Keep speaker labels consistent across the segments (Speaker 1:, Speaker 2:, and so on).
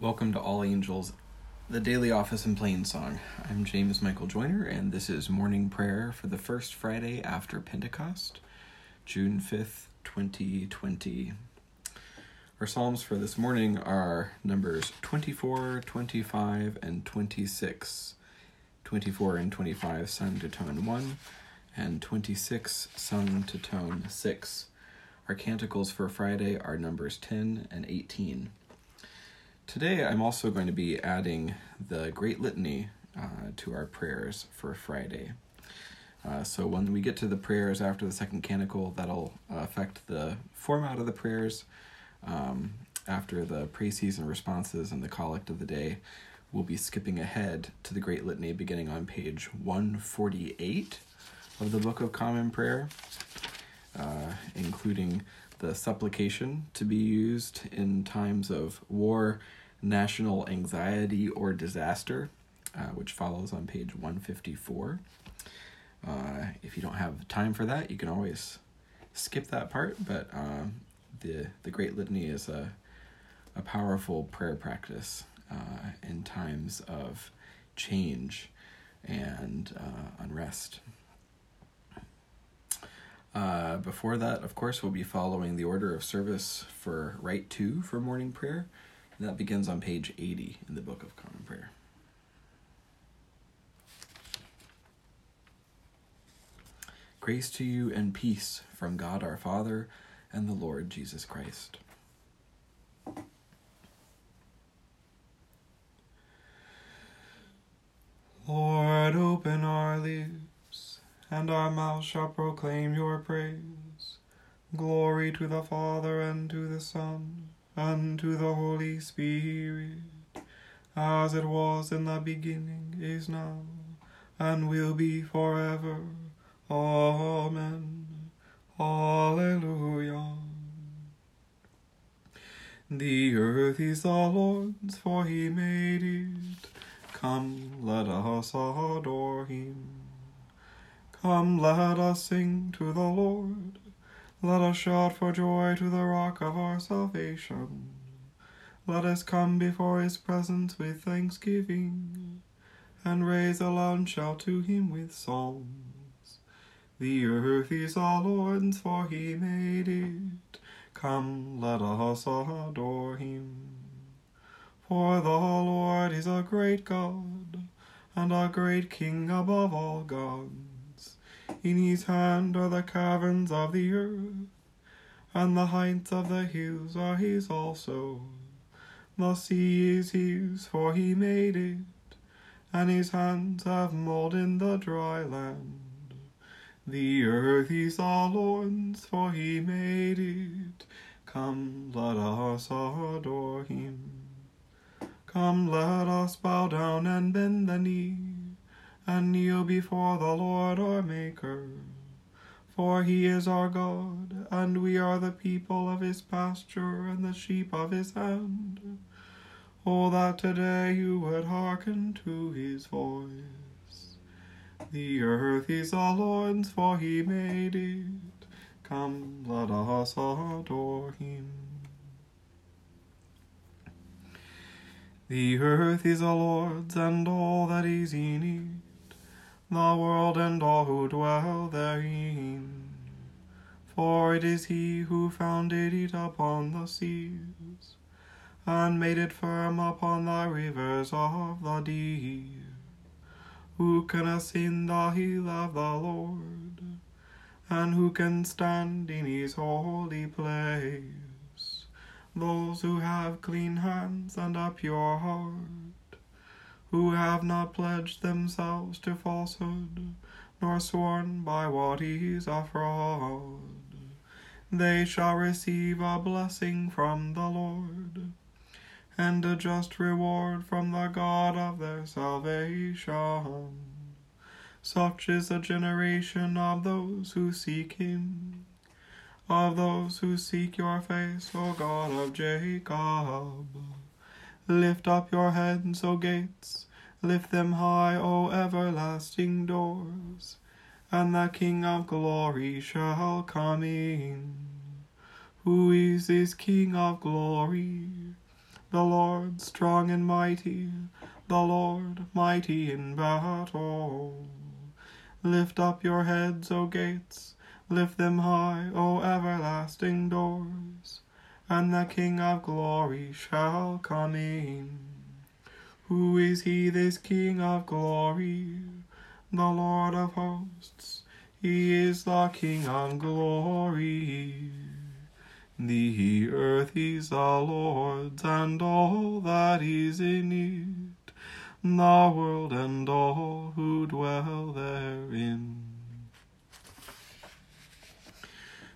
Speaker 1: Welcome to All Angels, the daily office and plain song. I'm James Michael Joyner, and this is morning prayer for the first Friday after Pentecost, June 5th, 2020. Our psalms for this morning are numbers 24, 25, and 26. 24 and 25 sung to tone 1, and 26 sung to tone 6. Our canticles for Friday are numbers 10 and 18. Today, I'm also going to be adding the Great Litany uh, to our prayers for Friday. Uh, so, when we get to the prayers after the second canticle, that'll affect the format of the prayers. Um, after the praise and responses and the collect of the day, we'll be skipping ahead to the Great Litany beginning on page 148 of the Book of Common Prayer, uh, including the supplication to be used in times of war national anxiety or disaster, uh, which follows on page 154. Uh, if you don't have time for that, you can always skip that part, but um, the, the Great Litany is a, a powerful prayer practice uh, in times of change and uh, unrest. Uh, before that, of course, we'll be following the order of service for Rite 2 for morning prayer. And that begins on page 80 in the Book of Common Prayer. Grace to you and peace from God our Father and the Lord Jesus Christ.
Speaker 2: Lord, open our lips, and our mouth shall proclaim your praise. Glory to the Father and to the Son and to the Holy Spirit, as it was in the beginning, is now, and will be forever. Amen. Alleluia. The earth is the Lord's, for he made it. Come, let us adore him. Come, let us sing to the Lord. Let us shout for joy to the rock of our salvation. Let us come before his presence with thanksgiving, and raise a loud shout to him with psalms. The earth is the Lord's, for he made it. Come, let us adore him. For the Lord is a great God, and a great King above all gods. In his hand are the caverns of the earth, and the heights of the hills are his also. The sea is his, for he made it, and his hands have molded the dry land. The earth is the Lord's, for he made it. Come, let us adore him. Come, let us bow down and bend the knee and kneel before the Lord our Maker. For he is our God, and we are the people of his pasture and the sheep of his hand. Oh, that today you would hearken to his voice. The earth is the Lord's, for he made it. Come, let us adore him. The earth is the Lord's, and all that is in it the world and all who dwell therein. For it is he who founded it upon the seas, and made it firm upon the rivers of the deep. Who can ascend the hill of the Lord, and who can stand in his holy place? Those who have clean hands and a pure heart who have not pledged themselves to falsehood, nor sworn by what is a fraud. They shall receive a blessing from the Lord, and a just reward from the God of their salvation. Such is the generation of those who seek him, of those who seek your face, O God of Jacob. Lift up your heads, O gates, lift them high, O everlasting doors, and the King of glory shall come in. Who is this King of glory? the Lord strong and mighty, the Lord mighty in battle. Lift up your heads, O gates, lift them high, O everlasting doors, and the King of glory shall come in. Who is he, this King of glory? The Lord of hosts, he is the King of glory. The earth is the Lord's and all that is in it, the world and all who dwell therein.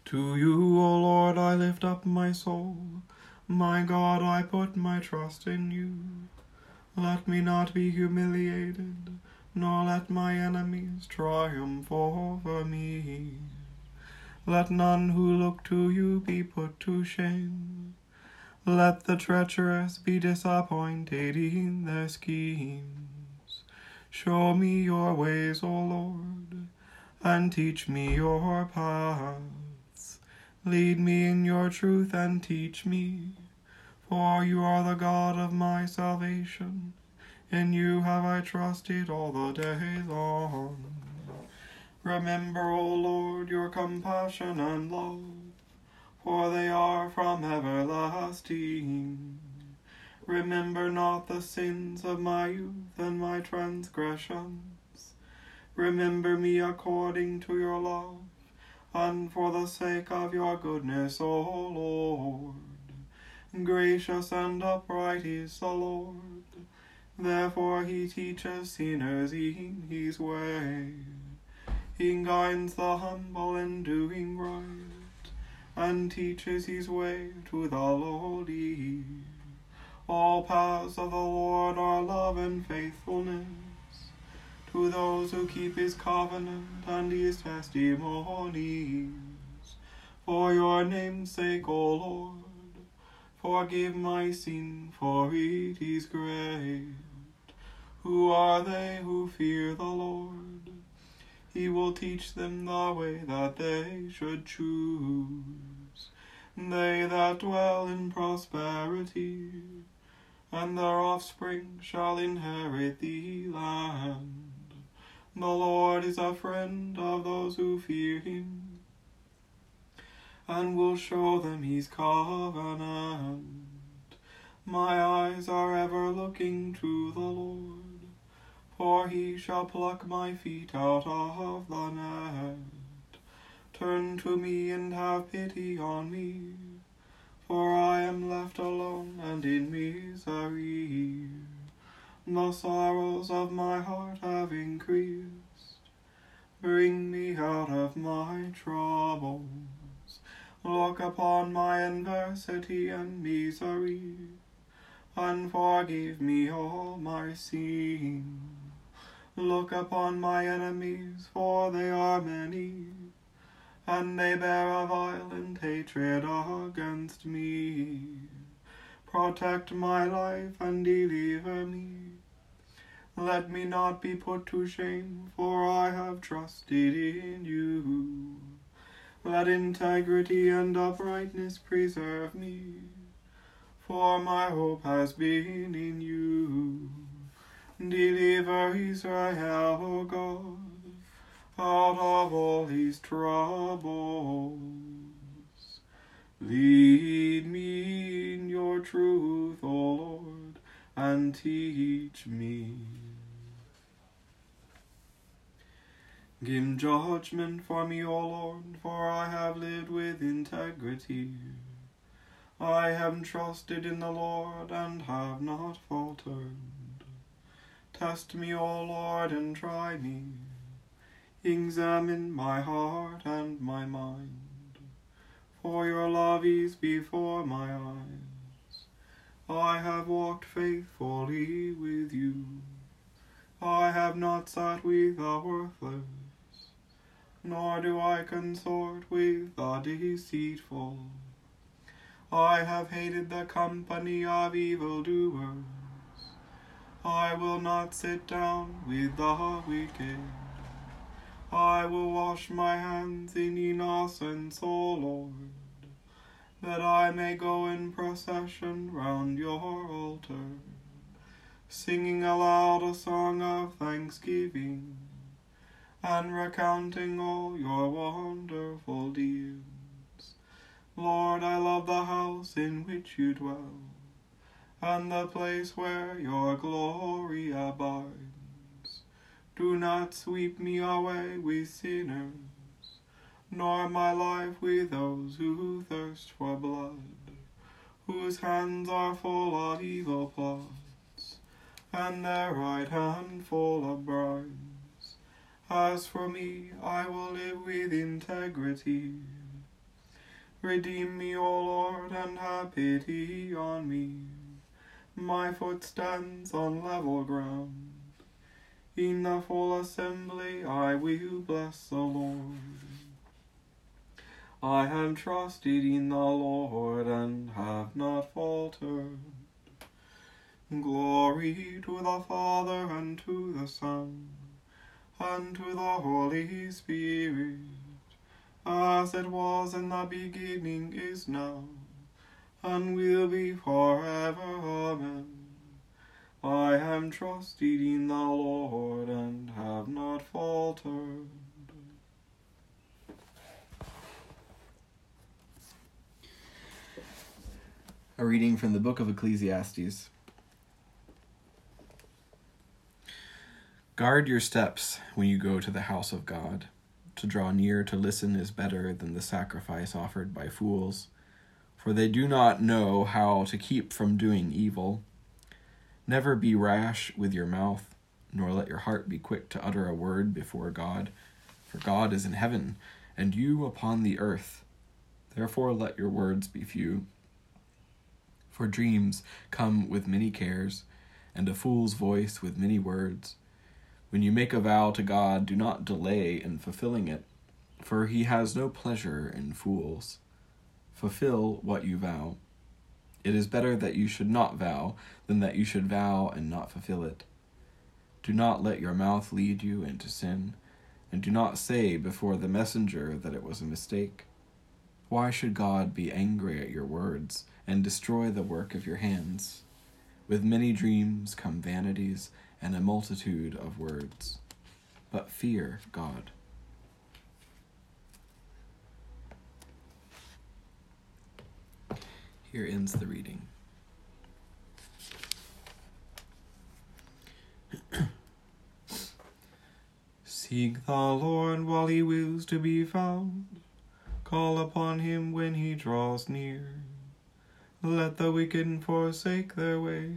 Speaker 2: To you, O Lord, I lift up my soul. My God, I put my trust in you. Let me not be humiliated, nor let my enemies triumph over me. Let none who look to you be put to shame. Let the treacherous be disappointed in their schemes. Show me your ways, O Lord, and teach me your paths. Lead me in your truth and teach me, for you are the God of my salvation. In you have I trusted all the day long. Remember, O Lord, your compassion and love, for they are from everlasting. Remember not the sins of my youth and my transgressions. Remember me according to your love, and for the sake of your goodness, O Lord. Gracious and upright is the Lord, therefore he teaches sinners in his way. He guides the humble in doing right, and teaches his way to the lowly. All paths of the Lord are love and faithfulness to those who keep his covenant and his testimonies. For your name's sake, O Lord, forgive my sin, for it is great. Who are they who fear the Lord? He will teach them the way that they should choose. They that dwell in prosperity, and their offspring shall inherit the land. The Lord is a friend of those who fear him, and will show them his covenant. My eyes are ever looking to the Lord for he shall pluck my feet out of the net. Turn to me and have pity on me, for I am left alone and in misery. The sorrows of my heart have increased. Bring me out of my troubles. Look upon my adversity and misery, and forgive me all my sin. Look upon my enemies, for they are many, and they bear a violent hatred against me. Protect my life and deliver me. Let me not be put to shame, for I have trusted in you. Let integrity and uprightness preserve me, for my hope has been in you. Deliver Israel, O God, out of all his troubles. Lead me in your truth, O Lord, and teach me. Give judgment for me, O Lord, for I have lived with integrity. I have trusted in the Lord and have not faltered. Test me, O Lord, and try me. Examine my heart and my mind. For your love is before my eyes. I have walked faithfully with you. I have not sat with the worthless, nor do I consort with the deceitful. I have hated the company of evildoers. I will not sit down with the wicked. I will wash my hands in innocence, O Lord. that I may go in procession round your altar, singing aloud a song of thanksgiving, and recounting all your wonderful deeds. Lord, I love the house in which you dwell, and the place where your glory abides. Do not sweep me away with sinners, nor my life with those who thirst for blood, whose hands are full of evil plots, and their right hand full of bribes. As for me, I will live with integrity Redeem me, O Lord, and have pity on me. My foot stands on level ground. In the full assembly I will bless the Lord. I have trusted in the Lord and have not faltered. Glory to the Father and to the Son and to the Holy Spirit as it was in the beginning, is now, and will be forever. Amen. I am trusted in the Lord and have not faltered.
Speaker 1: A reading from the book of Ecclesiastes. Guard your steps when you go to the house of God to draw near to listen is better than the sacrifice offered by fools, for they do not know how to keep from doing evil. Never be rash with your mouth, nor let your heart be quick to utter a word before God, for God is in heaven, and you upon the earth. Therefore let your words be few. For dreams come with many cares, and a fool's voice with many words. When you make a vow to God, do not delay in fulfilling it, for he has no pleasure in fools. Fulfill what you vow. It is better that you should not vow than that you should vow and not fulfill it. Do not let your mouth lead you into sin, and do not say before the messenger that it was a mistake. Why should God be angry at your words and destroy the work of your hands? With many dreams come vanities and a multitude of words, but fear God. Here ends the reading.
Speaker 2: Seek the Lord while he wills to be found. Call upon him when he draws near. Let the wicked forsake their ways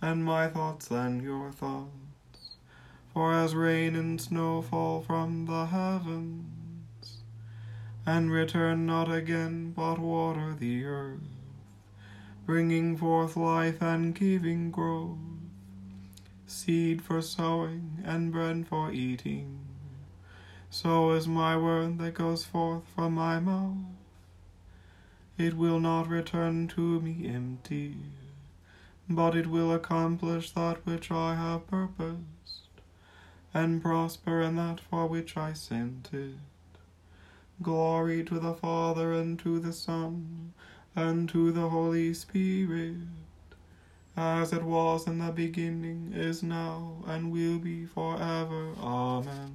Speaker 2: and my thoughts than your thoughts. For as rain and snow fall from the heavens, and return not again, but water the earth, bringing forth life and giving growth, seed for sowing and bread for eating, so is my word that goes forth from my mouth. It will not return to me empty but it will accomplish that which I have purposed, and prosper in that for which I sent it. Glory to the Father, and to the Son, and to the Holy Spirit, as it was in the beginning, is now, and will be forever. Amen.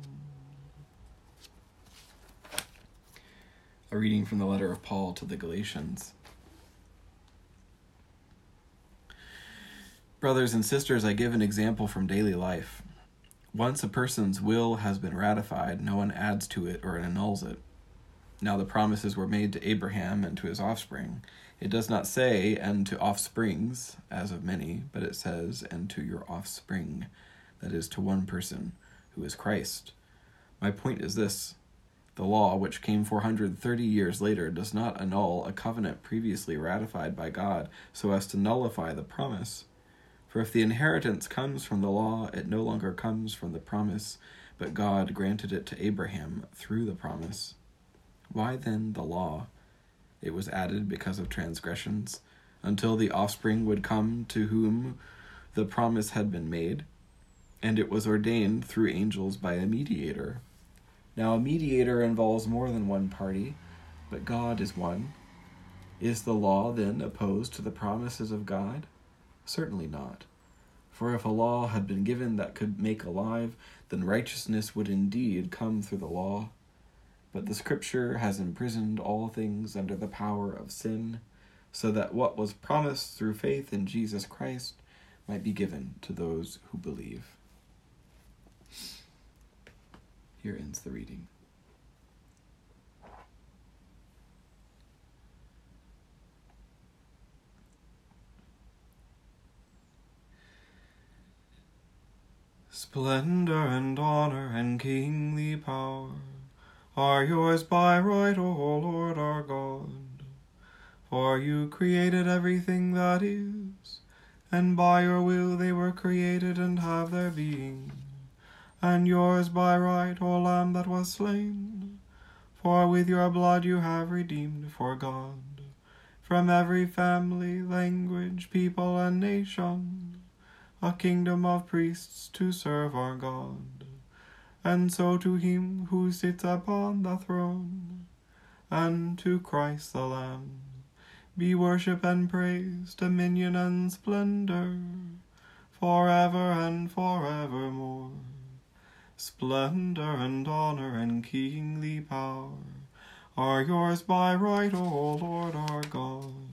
Speaker 1: A reading from the letter of Paul to the Galatians. Brothers and sisters, I give an example from daily life. Once a person's will has been ratified, no one adds to it or annuls it. Now the promises were made to Abraham and to his offspring. It does not say, and to offsprings, as of many, but it says, and to your offspring, that is, to one person, who is Christ. My point is this The law, which came 430 years later, does not annul a covenant previously ratified by God so as to nullify the promise. For if the inheritance comes from the law, it no longer comes from the promise, but God granted it to Abraham through the promise. Why then the law? It was added because of transgressions, until the offspring would come to whom the promise had been made, and it was ordained through angels by a mediator. Now, a mediator involves more than one party, but God is one. Is the law then opposed to the promises of God? Certainly not. For if a law had been given that could make alive, then righteousness would indeed come through the law. But the Scripture has imprisoned all things under the power of sin, so that what was promised through faith in Jesus Christ might be given to those who believe. Here ends the reading.
Speaker 2: Splendor and honor and kingly power are yours by right, O Lord our God. For you created everything that is, and by your will they were created and have their being and yours by right, O Lamb that was slain. For with your blood you have redeemed for God from every family, language, people, and nation a kingdom of priests to serve our God. And so to him who sits upon the throne, and to Christ the Lamb, be worship and praise, dominion and splendor, forever and forevermore. Splendor and honor and kingly power are yours by right, O Lord our God.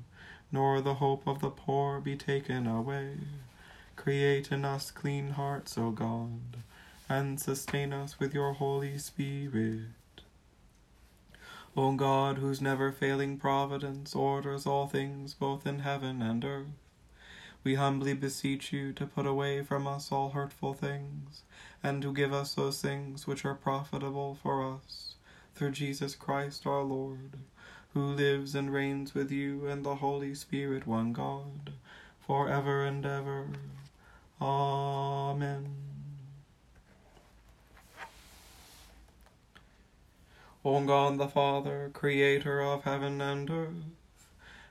Speaker 2: nor the hope of the poor be taken away. Create in us clean hearts, O God, and sustain us with your Holy Spirit. O God, whose never failing providence orders all things both in heaven and earth, we humbly beseech you to put away from us all hurtful things, and to give us those things which are profitable for us through Jesus Christ our Lord, who lives and reigns with you and the Holy Spirit, one God, for ever and ever. Amen. O God the Father, creator of heaven and earth,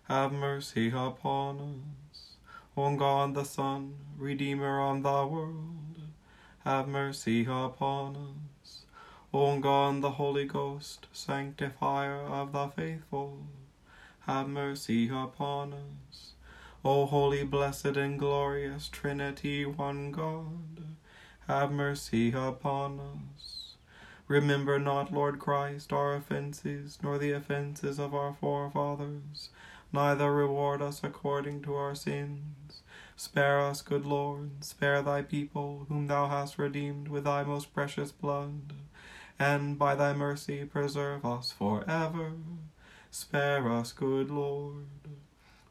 Speaker 2: have mercy upon us. O God the Son, redeemer of the world, have mercy upon us. O God, the Holy Ghost, sanctifier of the faithful, have mercy upon us. O holy, blessed, and glorious Trinity, one God, have mercy upon us. Remember not, Lord Christ, our offences, nor the offences of our forefathers, neither reward us according to our sins. Spare us, good Lord, spare thy people, whom thou hast redeemed with thy most precious blood and by thy mercy preserve us for ever. Spare us, good Lord.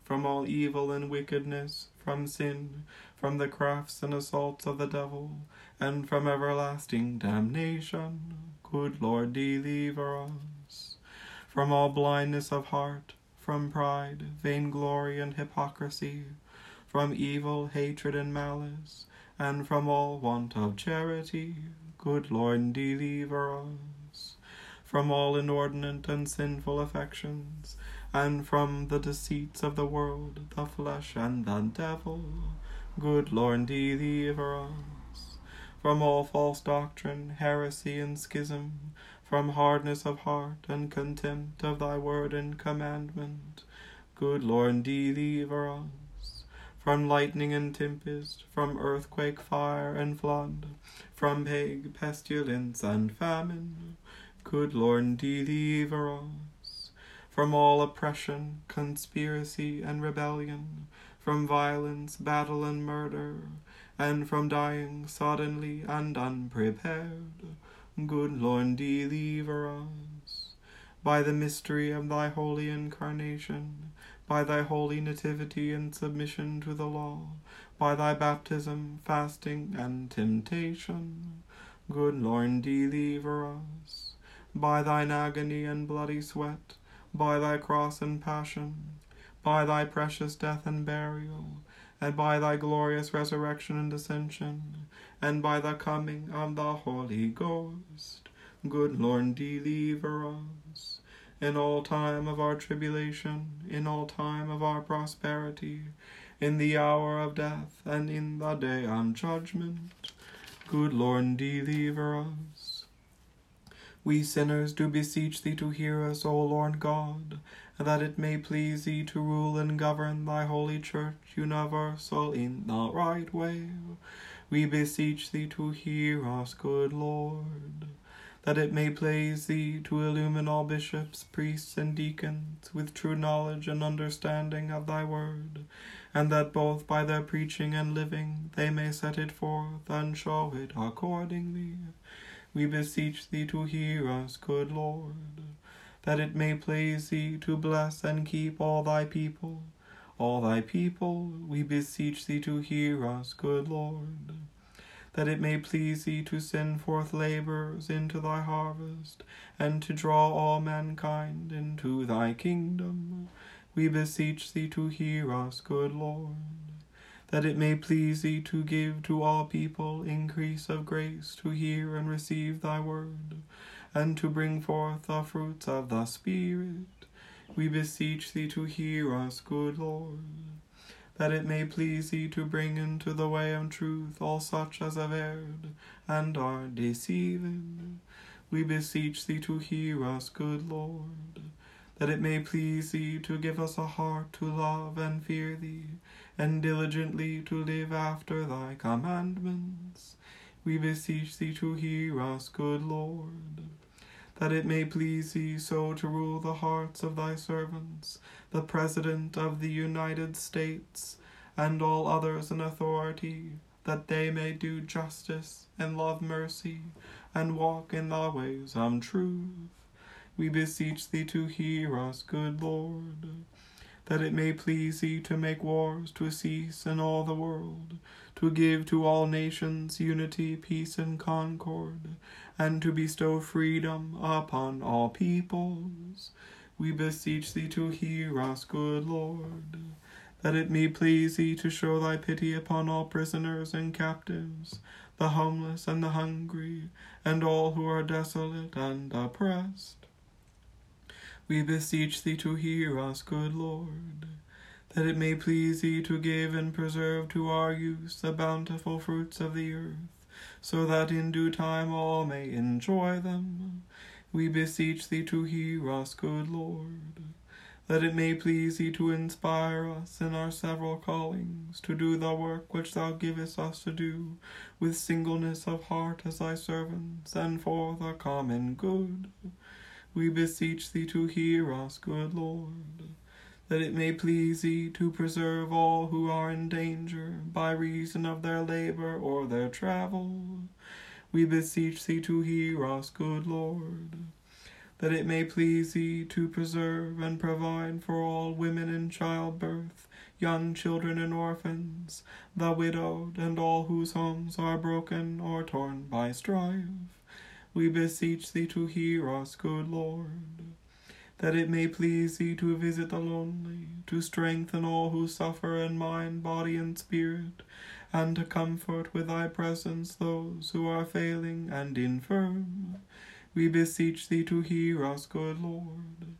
Speaker 2: from all evil and wickedness, from sin, from the crafts and assaults of the devil, and from everlasting damnation. Good Lord, deliver us. From all blindness of heart, from pride, vainglory, and hypocrisy, from evil, hatred, and malice, and from all want of charity. Good Lord, deliver us. From all inordinate and sinful affections, and from the deceits of the world, the flesh, and the devil. Good Lord, deliver us. From all false doctrine, heresy, and schism, from hardness of heart, and contempt of thy word and commandment. Good Lord, deliver us. From lightning and tempest, from earthquake, fire, and flood, from plague, pestilence, and famine. Good Lord, deliver us from all oppression, conspiracy, and rebellion, from violence, battle, and murder, and from dying suddenly and unprepared. Good Lord, deliver us. By the mystery of thy holy incarnation, by thy holy nativity and submission to the law, by thy baptism, fasting, and temptation, good Lord, deliver us. By thine agony and bloody sweat, by thy cross and passion, by thy precious death and burial, and by thy glorious resurrection and ascension, and by the coming of the Holy Ghost. Good Lord, deliver us. In all time of our tribulation, in all time of our prosperity, in the hour of death, and in the day of judgment. Good Lord, deliver us. We sinners do beseech thee to hear us, O Lord God, that it may please thee to rule and govern thy holy church universal in the right way. We beseech thee to hear us, good Lord, that it may please thee to illumine all bishops, priests, and deacons with true knowledge and understanding of thy word, and that both by their preaching and living they may set it forth and show it accordingly we beseech thee to hear us, good Lord, that it may please thee to bless and keep all thy people. All thy people, we beseech thee to hear us, good Lord, that it may please thee to send forth laborers into thy harvest, and to draw all mankind into thy kingdom. We beseech thee to hear us, good Lord that it may please thee to give to all people increase of grace to hear and receive thy word, and to bring forth the fruits of the Spirit. We beseech thee to hear us, good Lord, that it may please thee to bring into the way of truth all such as have erred and are deceived. We beseech thee to hear us, good Lord, that it may please thee to give us a heart to love and fear thee and diligently to live after thy commandments. We beseech thee to hear us, good Lord, that it may please thee so to rule the hearts of thy servants, the President of the United States, and all others in authority, that they may do justice and love mercy, and walk in thy ways of truth. We beseech thee to hear us, good Lord that it may please thee to make wars to cease in all the world, to give to all nations unity, peace, and concord, and to bestow freedom upon all peoples. We beseech thee to hear us, good Lord, that it may please thee to show thy pity upon all prisoners and captives, the homeless and the hungry, and all who are desolate and oppressed we beseech thee to hear us, good Lord, that it may please thee to give and preserve to our use the bountiful fruits of the earth, so that in due time all may enjoy them. We beseech thee to hear us, good Lord, that it may please thee to inspire us in our several callings to do the work which thou givest us to do, with singleness of heart as thy servants, and for the common good. We beseech thee to hear us, good Lord, that it may please thee to preserve all who are in danger by reason of their labor or their travel. We beseech thee to hear us, good Lord, that it may please thee to preserve and provide for all women in childbirth, young children and orphans, the widowed, and all whose homes are broken or torn by strife. We beseech thee to hear us, good Lord, that it may please thee to visit the lonely, to strengthen all who suffer in mind, body, and spirit, and to comfort with thy presence those who are failing and infirm. We beseech thee to hear us, good Lord,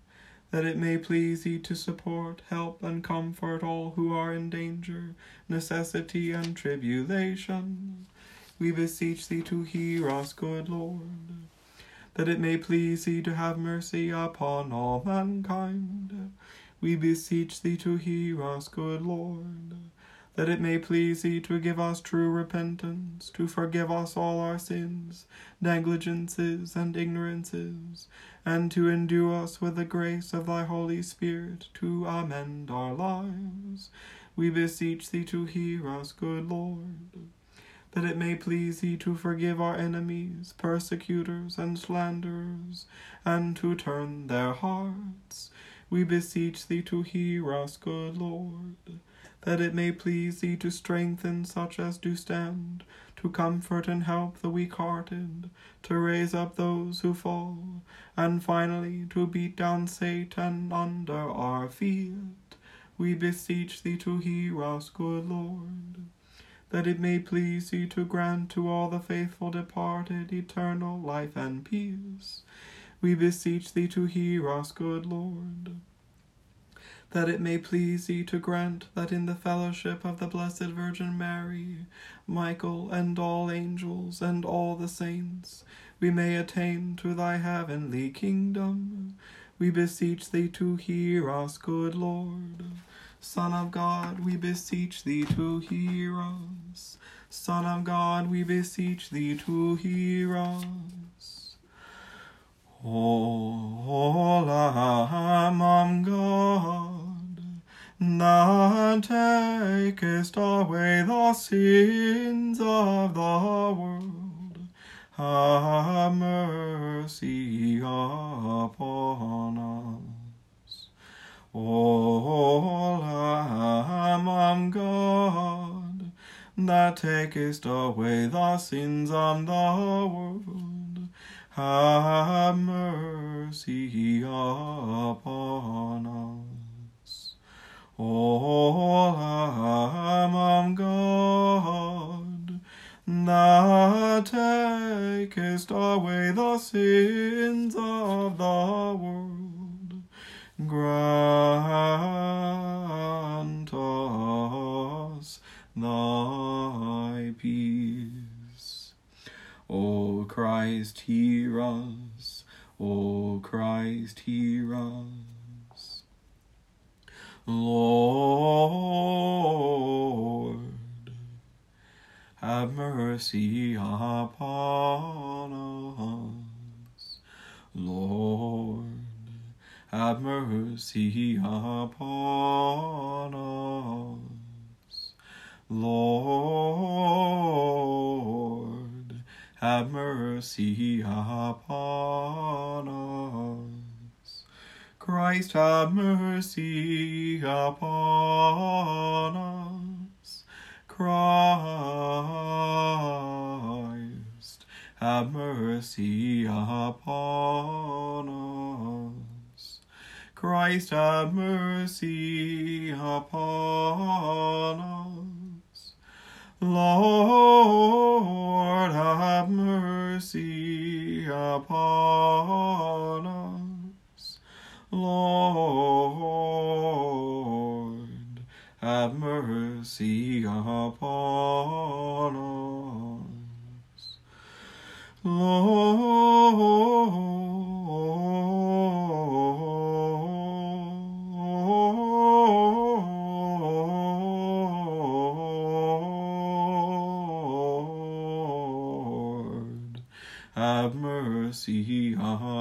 Speaker 2: that it may please thee to support, help, and comfort all who are in danger, necessity, and tribulation. We beseech thee to hear us, good Lord, that it may please thee to have mercy upon all mankind. We beseech thee to hear us, good Lord that it may please thee to give us true repentance, to forgive us all our sins, negligences, and ignorances, and to endue us with the grace of thy Holy Spirit to amend our lives. We beseech thee to hear us, good Lord, that it may please thee to forgive our enemies, persecutors, and slanderers, and to turn their hearts. We beseech thee to hear us, good Lord that it may please thee to strengthen such as do stand, to comfort and help the weak hearted, to raise up those who fall, and finally to beat down Satan under our feet. We beseech thee to hear us, good Lord, that it may please thee to grant to all the faithful departed eternal life and peace. We beseech thee to hear us, good Lord that it may please thee to grant that in the fellowship of the Blessed Virgin Mary, Michael, and all angels, and all the saints, we may attain to thy heavenly kingdom. We beseech thee to hear us, good Lord. Son of God, we beseech thee to hear us. Son of God, we beseech thee to hear us. O Lamb of God, that takest away the sins of the world, have mercy upon us. O Lamb of God, that takest away the sins of the world, have mercy upon us. O Lamb of God, that takest away the sins of the world, grant us thy peace. O Christ, hear us. O Christ, hear us. Lord, have mercy upon us. Lord, have mercy upon us. Lord, have mercy upon us. Christ, have mercy upon us. Christ, have mercy upon us. Christ, have mercy upon us. Lord, have mercy upon us. Lord, have mercy upon us. Lord,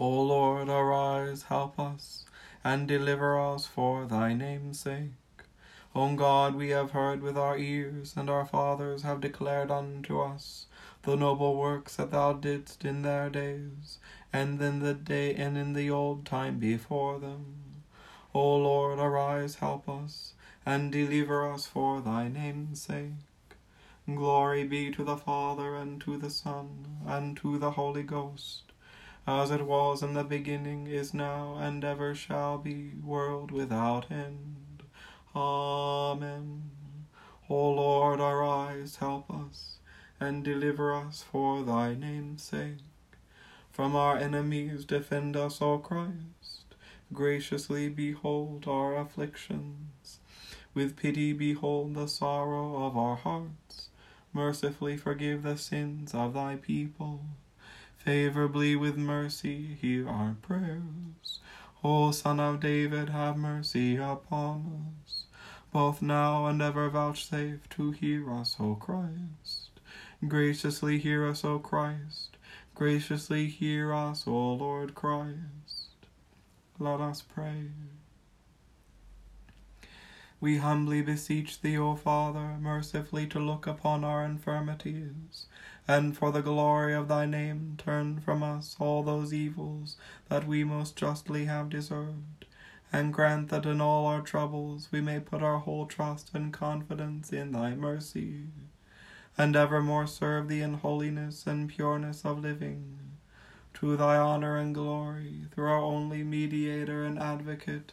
Speaker 2: O Lord, arise, help us, and deliver us for thy name's sake. O God, we have heard with our ears, and our fathers have declared unto us the noble works that thou didst in their days, and in the day and in the old time before them. O Lord, arise, help us and deliver us for thy name's sake. Glory be to the Father, and to the Son, and to the Holy Ghost, as it was in the beginning, is now, and ever shall be, world without end. Amen. O Lord, arise, help us, and deliver us for thy name's sake. From our enemies defend us, O Christ. Graciously behold our afflictions with pity behold the sorrow of our hearts. Mercifully forgive the sins of thy people. Favorably with mercy hear our prayers. O Son of David, have mercy upon us. Both now and ever vouchsafe to hear us, O Christ. Graciously hear us, O Christ. Graciously hear us, O Lord Christ. Let us pray. We humbly beseech thee, O Father, mercifully to look upon our infirmities, and for the glory of thy name turn from us all those evils that we most justly have deserved, and grant that in all our troubles we may put our whole trust and confidence in thy mercy, and evermore serve thee in holiness and pureness of living, to thy honor and glory, through our only mediator and advocate,